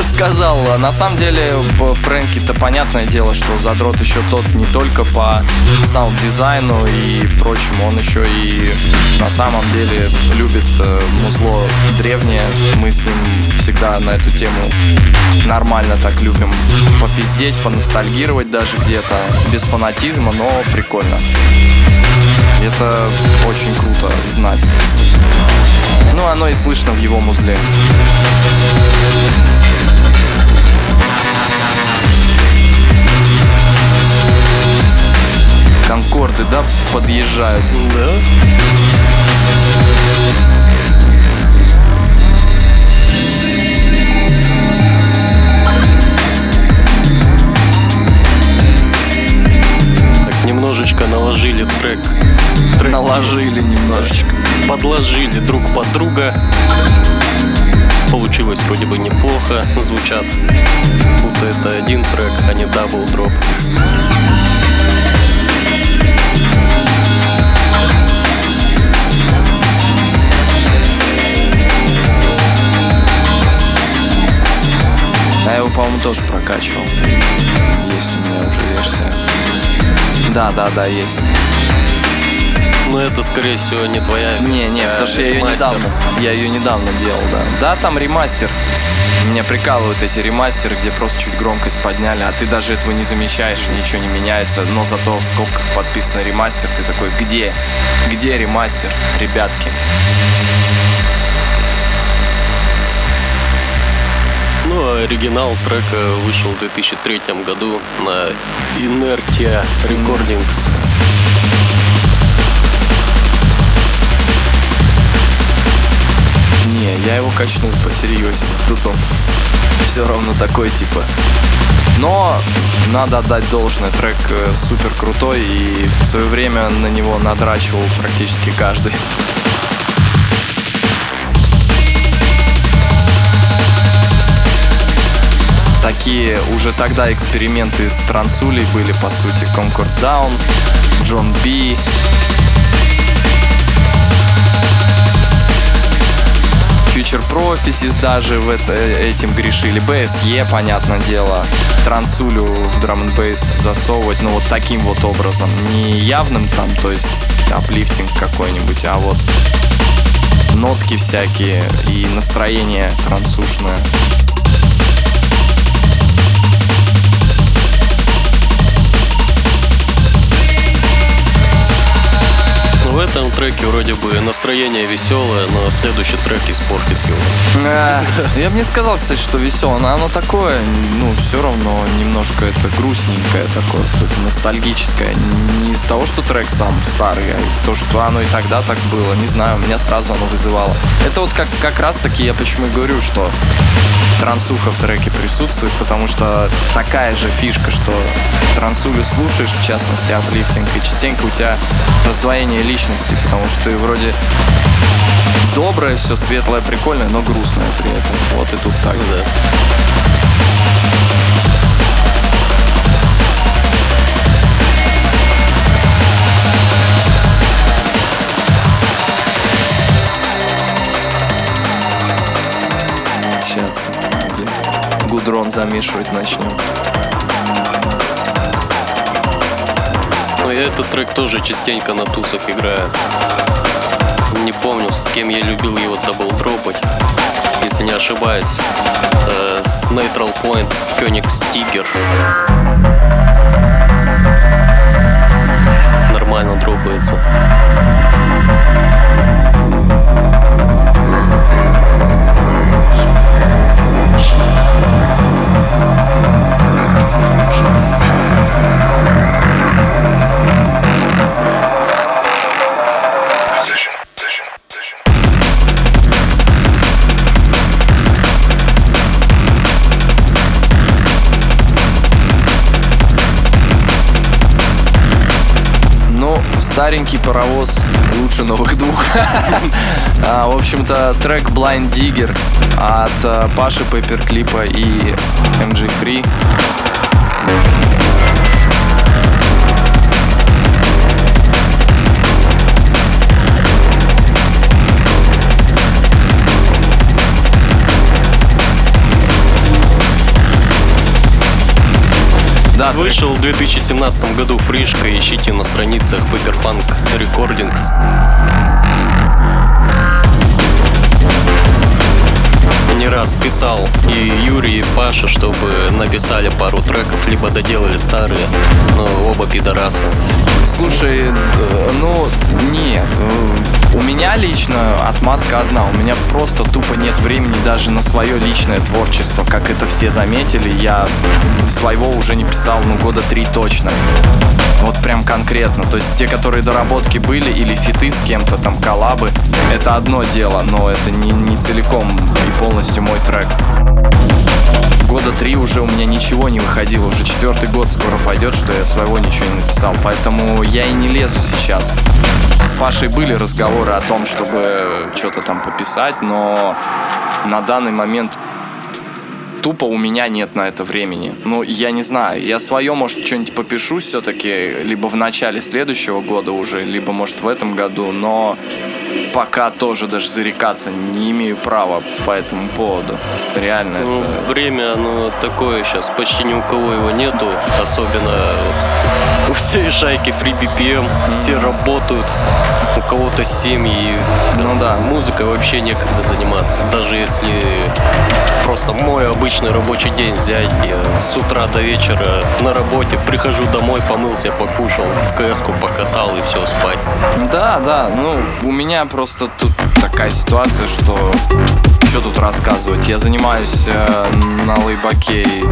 даже сказал. На самом деле, Фрэнки-то понятное дело, что задрот еще тот не только по саунд-дизайну и прочему, он еще и на самом деле любит э, музло древнее. Мы с ним всегда на эту тему нормально так любим попиздеть, поностальгировать даже где-то, без фанатизма, но прикольно. Это очень круто знать. Ну, оно и слышно в его музле. Конкорды, да, подъезжают. Да? Так, немножечко наложили трек. трек Наложили немножечко. подложили друг под друга. Получилось вроде бы неплохо, звучат. Будто это один трек, а не double drop. Его, по-моему, тоже прокачивал. Есть у меня уже версия. Да, да, да, есть. Но это, скорее всего, не твоя Не, версия, не, потому что я ее недавно, я ее недавно делал, да. Да, там ремастер. Меня прикалывают эти ремастеры, где просто чуть громкость подняли, а ты даже этого не замечаешь, ничего не меняется, но зато в скобках подписано ремастер, ты такой, где? Где ремастер, ребятки? Оригинал трека вышел в 2003 году на Inertia Recordings. Не, я его качнул посерьезнее. Тут он все равно такой типа. Но надо отдать должное, трек э, супер крутой и в свое время на него надрачивал практически каждый. Такие уже тогда эксперименты с трансулей были, по сути, Concord Down, Джон Би, Future Prophecies даже в это, этим грешили. BSE, понятное дело. Трансулю в драм бейс засовывать, ну вот таким вот образом. Не явным там, то есть аплифтинг какой-нибудь, а вот нотки всякие и настроение трансушное. В этом треке вроде бы настроение веселое, но следующий трек испортит его. А, Я бы не сказал, кстати, что веселое, но оно такое, ну, все равно немножко это грустненькое такое, ностальгическое. Не из-за того, что трек сам старый, а из-за того, что оно и тогда так было. Не знаю, меня сразу оно вызывало. Это вот как, как раз таки я почему и говорю, что трансуха в треке присутствует, потому что такая же фишка, что трансулю слушаешь, в частности, аплифтинг, и частенько у тебя раздвоение личности, потому что ты вроде доброе, все светлое, прикольное, но грустное при этом. Вот и тут так. Да. Сейчас, гудрон замешивать начнем. Этот трек тоже частенько на тусах играю. Не помню, с кем я любил его даблдропать. Если не ошибаюсь, э, с Neutral Point Koenig Stiger. Нормально дропается. Старенький паровоз лучше новых двух. А, В общем-то, трек Blind Digger от э, Паши Пейперклипа и MG Free. Да, Вышел в 2017 году фришка, ищите на страницах Paperfunk Recordings. Не раз писал и Юрий, и Паша, чтобы написали пару треков, либо доделали старые, но оба пидорасы. Слушай, э, ну нет. У меня лично отмазка одна. У меня просто тупо нет времени даже на свое личное творчество. Как это все заметили, я своего уже не писал, ну, года три точно. Вот прям конкретно. То есть те, которые доработки были или фиты с кем-то, там, коллабы, это одно дело, но это не, не целиком и полностью мой трек. Года три уже у меня ничего не выходило. Уже четвертый год скоро пойдет, что я своего ничего не написал. Поэтому я и не лезу сейчас. С Пашей были разговоры о том, чтобы что-то там пописать, но на данный момент тупо у меня нет на это времени. Ну, я не знаю. Я свое, может, что-нибудь попишу все-таки, либо в начале следующего года уже, либо, может, в этом году, но пока тоже даже зарекаться не имею права по этому поводу. Реально Ну, это... время, оно такое сейчас, почти ни у кого его нету, особенно вот у всей шайки Free BPM, все работают, кого-то семьи, Ну да. музыкой вообще некогда заниматься, даже если просто мой обычный рабочий день взять, я с утра до вечера на работе, прихожу домой, помылся, покушал, в КС-ку покатал и все, спать. Да, да, ну, у меня просто тут такая ситуация, что что тут рассказывать? Я занимаюсь э, на лейбаке и,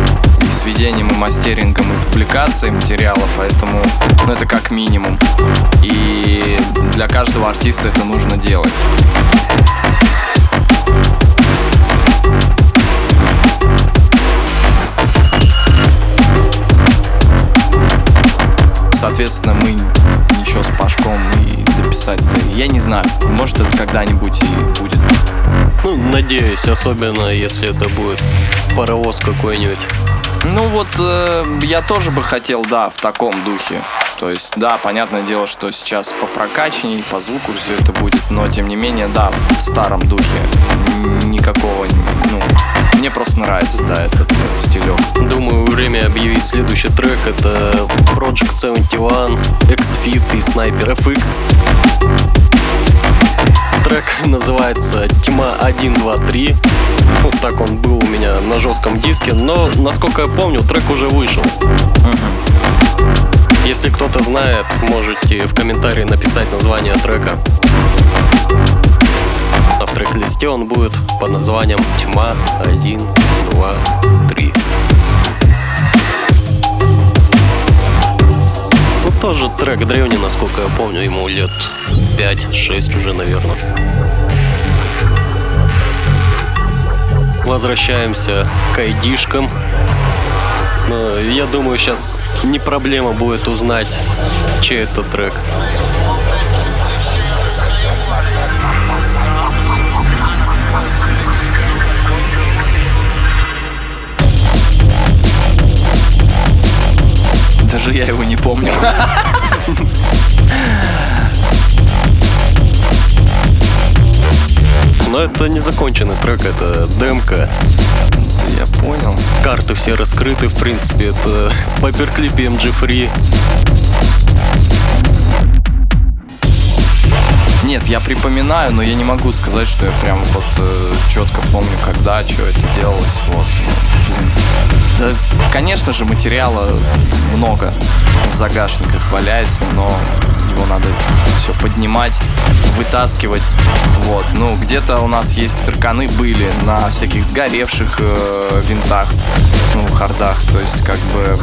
сведением, и мастерингом, и публикацией материала, поэтому, ну, это как минимум. И для каждого артиста это нужно делать. Соответственно, мы ничего с Пашком и дописать я не знаю. Может, это когда-нибудь и будет. Ну, надеюсь, особенно если это будет паровоз какой-нибудь. Ну вот, э, я тоже бы хотел, да, в таком духе. То есть, да, понятное дело, что сейчас по прокачанию, по звуку все это будет, но тем не менее, да, в старом духе никакого, ну, мне просто нравится, да, этот стилек. Думаю, время объявить следующий трек. Это Project 71, X-Fit и Sniper FX. Трек называется Тьма 1, 2, 3. Вот так он был у меня на жестком диске. Но, насколько я помню, трек уже вышел. Если кто-то знает, можете в комментарии написать название трека. Трек-листе он будет под названием Тьма 1, 2, 3. Ну, тоже трек древний, насколько я помню, ему лет 5-6 уже, наверное. Возвращаемся к айдишкам. Но я думаю, сейчас не проблема будет узнать, чей это трек. Даже я его не помню. Но это не законченный трек, это демка. Я понял. Карты все раскрыты, в принципе, это паперклипе MG Free. Нет, я припоминаю, но я не могу сказать, что я прям вот э, четко помню, когда, что это делалось. Вот. Блин. Да, конечно же, материала много в загашниках валяется, но его надо все поднимать, вытаскивать. Вот. Ну, где-то у нас есть тарканы были на всяких сгоревших э, винтах, ну, хардах. То есть, как бы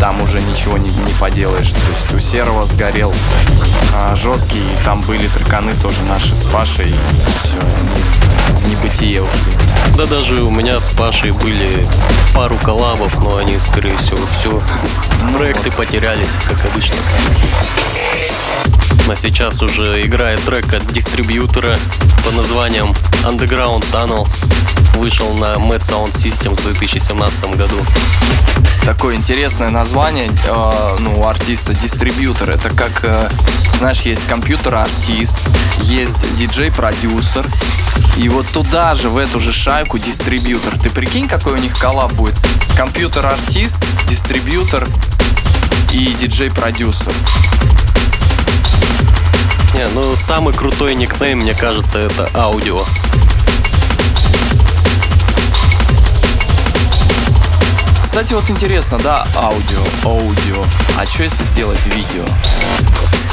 там уже ничего не, не поделаешь. То есть у серого сгорел а, жесткий, и там были тарканы тоже наши с Пашей. Все, они в небытие ушли. Да даже у меня с Пашей были пару коллабов, но они, скорее всего, все. Проекты потерялись, как обычно. А сейчас уже играет трек от дистрибьютора под названием Underground Tunnels. Вышел на Mad Sound Systems в 2017 году. Такое интересное название, э, ну, артиста дистрибьютор. Это как, э, знаешь, есть компьютер-артист, есть диджей-продюсер. И вот туда же, в эту же шайку дистрибьютор. Ты прикинь, какой у них коллаб будет? Компьютер-артист, дистрибьютор и диджей-продюсер. Не, ну самый крутой никнейм, мне кажется, это аудио. Кстати, вот интересно, да, аудио, аудио. А что если сделать видео?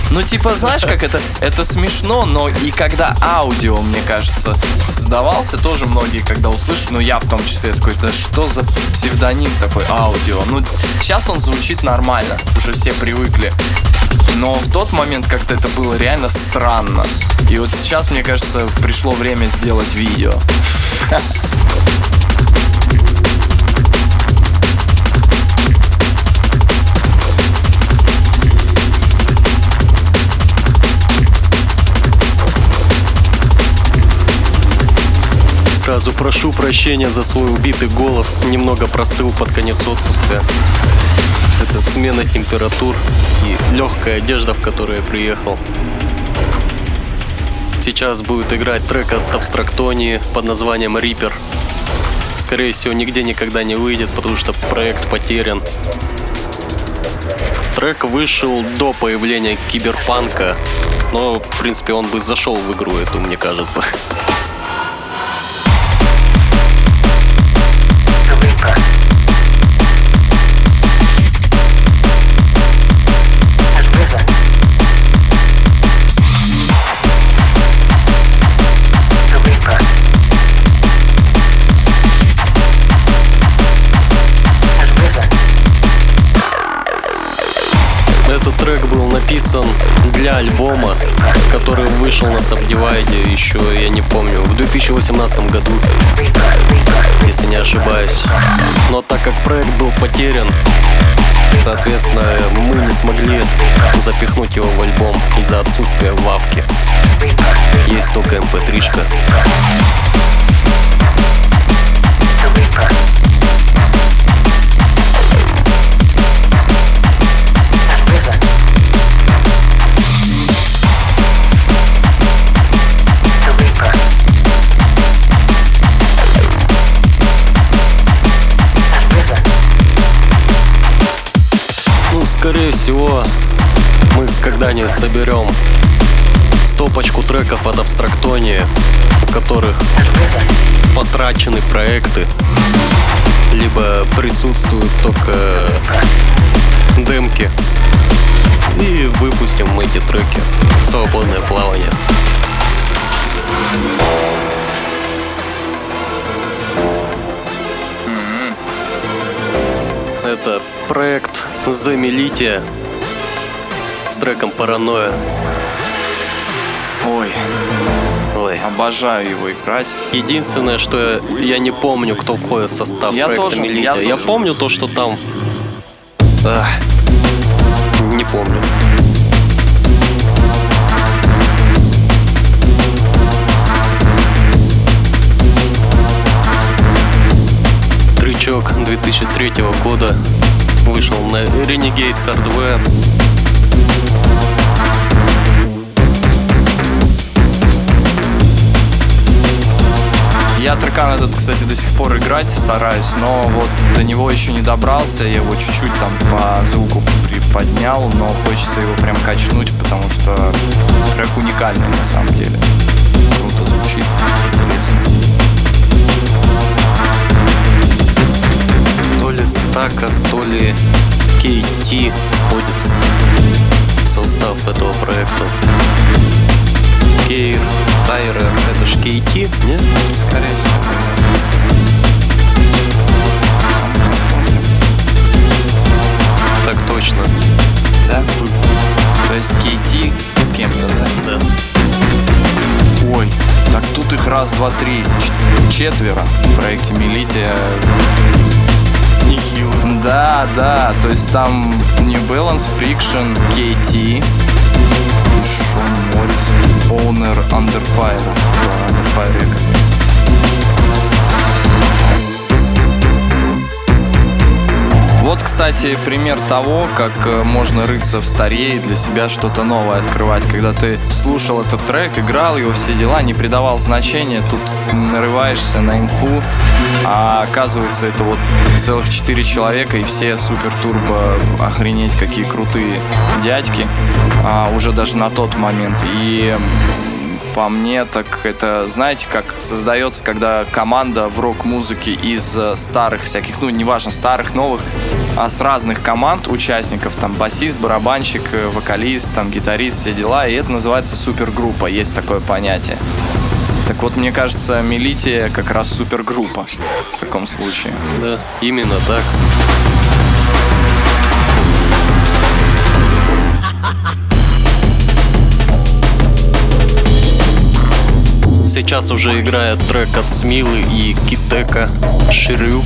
Ну, типа, знаешь, как это? Это смешно, но и когда аудио, мне кажется, создавался, тоже многие, когда услышат, ну, я в том числе такой, да что за псевдоним такой аудио? Ну, сейчас он звучит нормально, уже все привыкли. Но в тот момент как-то это было реально странно. И вот сейчас, мне кажется, пришло время сделать видео. Сразу прошу прощения за свой убитый голос, немного простыл под конец отпуска. Это смена температур и легкая одежда, в которой я приехал. Сейчас будет играть трек от Абстрактонии под названием Reaper. Скорее всего, нигде никогда не выйдет, потому что проект потерян. Трек вышел до появления киберпанка, но, в принципе, он бы зашел в игру эту, мне кажется. Для альбома, который вышел на Subdivide еще, я не помню, в 2018 году, если не ошибаюсь. Но так как проект был потерян, соответственно, мы не смогли запихнуть его в альбом из-за отсутствия вавки. Есть только эм mp3-шка. the скорее всего, мы когда-нибудь соберем стопочку треков от Абстрактонии, у которых потрачены проекты, либо присутствуют только демки. И выпустим мы эти треки. Свободное плавание. Это проект Замелития с треком Паранойя. Ой, Ой. обожаю его играть. Единственное, что я, я не помню, кто входит в состав Я проекта тоже, Мелития. я Я, тоже. помню то, что там... Ах, не помню. Трючок 2003 года вышел на Renegade Hardware. Я трекан этот, кстати, до сих пор играть стараюсь, но вот до него еще не добрался. Я его чуть-чуть там по звуку приподнял, но хочется его прям качнуть, потому что трек уникальный на самом деле. Круто звучит, То ли Стака, то ли KT входит в состав этого проекта. Кейр, Тайрер, это ж KT, нет? Скорее всего. Так точно, Да? То есть KT с кем-то, да? да. Ой, так тут их раз, два, три, четверо в проекте Милития. Да, да, то есть там New Balance, Friction, KT, Шон Моррис, Owner Under Fire, Under Fire Records. Кстати, пример того, как э, можно рыться в старе и для себя что-то новое открывать. Когда ты слушал этот трек, играл его, все дела, не придавал значения, тут нарываешься на инфу, а оказывается это вот целых четыре человека и все супер-турбо, охренеть, какие крутые дядьки, а, уже даже на тот момент. И по мне, так это, знаете, как создается, когда команда в рок-музыке из э, старых всяких, ну, неважно, старых, новых, а с разных команд участников, там, басист, барабанщик, э, вокалист, там, гитарист, все дела, и это называется супергруппа, есть такое понятие. Так вот, мне кажется, Милития как раз супергруппа в таком случае. Да, именно так. Сейчас уже играет трек от Смилы и Китека Ширю.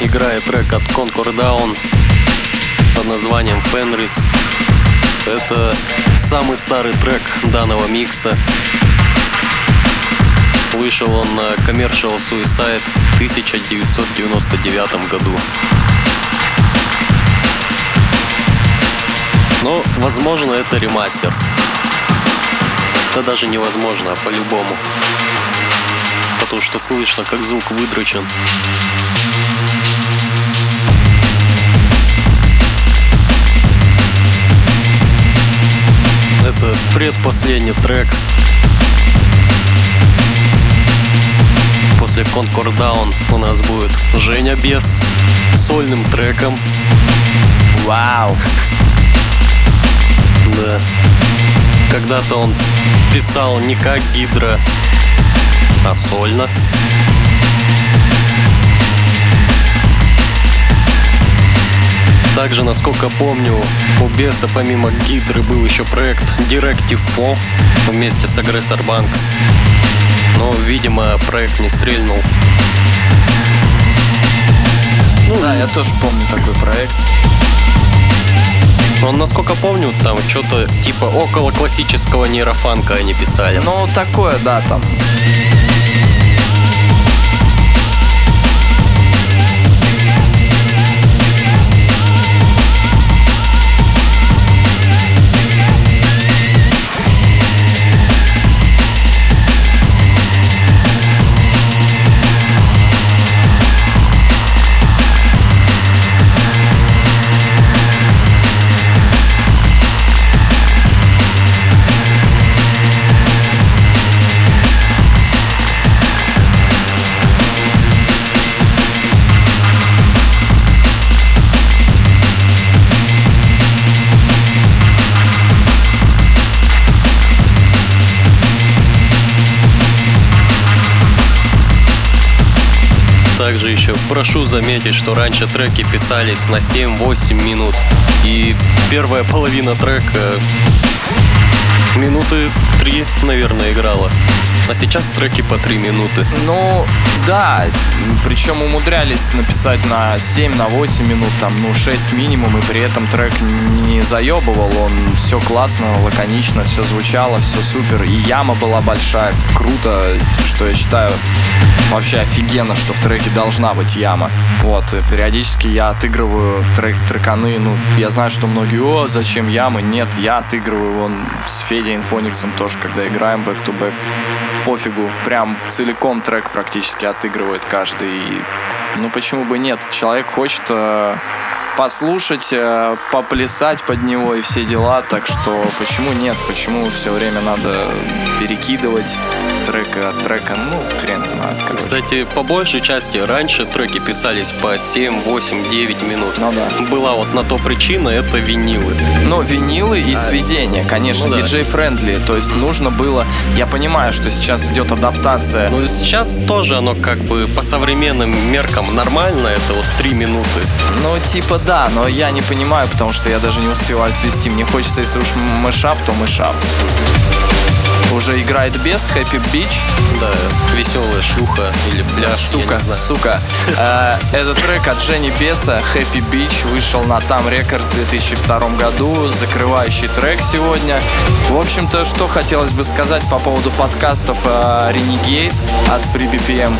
Играет трек от Concord Down под названием Fenris. Это самый старый трек данного микса. Вышел он на Commercial Suicide в 1999 году. Но, возможно, это ремастер. Это даже невозможно, а по-любому. Потому что слышно, как звук выдрочен. Это предпоследний трек. После Concord Down у нас будет Женя Без сольным треком. Вау! Да. Когда-то он писал не как Гидра, а сольно. Также, насколько помню, у Беса помимо Гидры был еще проект Directive 4 вместе с Aggressor Banks. Но, видимо, проект не стрельнул. Да, я тоже помню такой проект. Он, насколько помню, там что-то типа около классического нейрофанка они писали. Ну, такое, да, там. Еще прошу заметить, что раньше треки писались на 7-8 минут. И первая половина трека минуты 3, наверное, играла. А сейчас треки по 3 минуты. Ну, да, причем умудрялись написать на 7, на 8 минут, там, ну, 6 минимум, и при этом трек не заебывал, он все классно, лаконично, все звучало, все супер, и яма была большая, круто, что я считаю вообще офигенно, что в треке должна быть яма. Вот, периодически я отыгрываю трек, треканы, ну, я знаю, что многие, о, зачем ямы? Нет, я отыгрываю, вон, с Федей Инфониксом тоже, когда играем back-to-back, пофигу, прям целиком трек практически отыгрывает каждый. Ну почему бы нет? Человек хочет э, послушать, э, поплясать под него и все дела, так что почему нет? Почему все время надо перекидывать трека от трека? Ну, хрен знает. короче. Кстати, по большей части раньше треки писались по 7, 8, 9 минут. Ну да. Была вот на то причина, это винилы. Ну, винилы и сведения, конечно, ну да. DJ-friendly. То есть нужно было... Я понимаю, что сейчас идет адаптация. Но сейчас тоже оно как бы по современным меркам нормально, это вот 3 минуты. Ну, типа да, но я не понимаю, потому что я даже не успеваю свести. Мне хочется, если уж мышап, то мышап. Уже играет без Happy Beach. Да, веселая шлюха или пляж, Сука, сука. Э, Этот трек от Жени Беса, Happy Beach, вышел на Там Records в 2002 году. Закрывающий трек сегодня. В общем-то, что хотелось бы сказать по поводу подкастов э, Renegade от FreeBPM.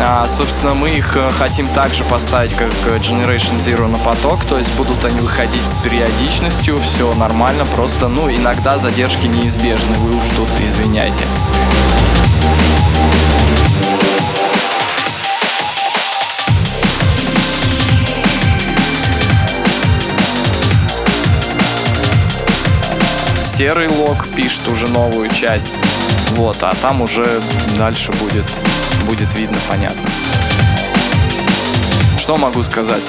А, Собственно, мы их э, хотим также поставить, как э, Generation Zero на поток. То есть будут они выходить с периодичностью. Все нормально, просто, ну, иногда задержки неизбежны. Вы уж тут извиняйте. Серый лог пишет уже новую часть. Вот, а там уже дальше будет, будет видно, понятно. Что могу сказать?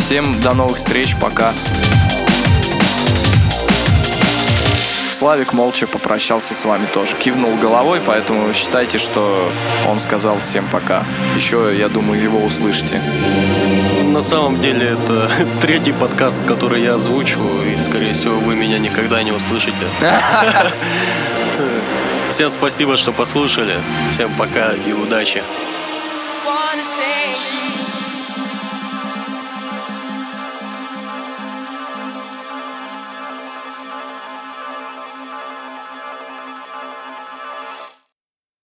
Всем до новых встреч, пока. Славик молча попрощался с вами тоже. Кивнул головой, поэтому считайте, что он сказал всем пока. Еще, я думаю, его услышите. На самом деле это третий подкаст, который я озвучиваю, и, скорее всего, вы меня никогда не услышите. Всем спасибо, что послушали. Всем пока и удачи.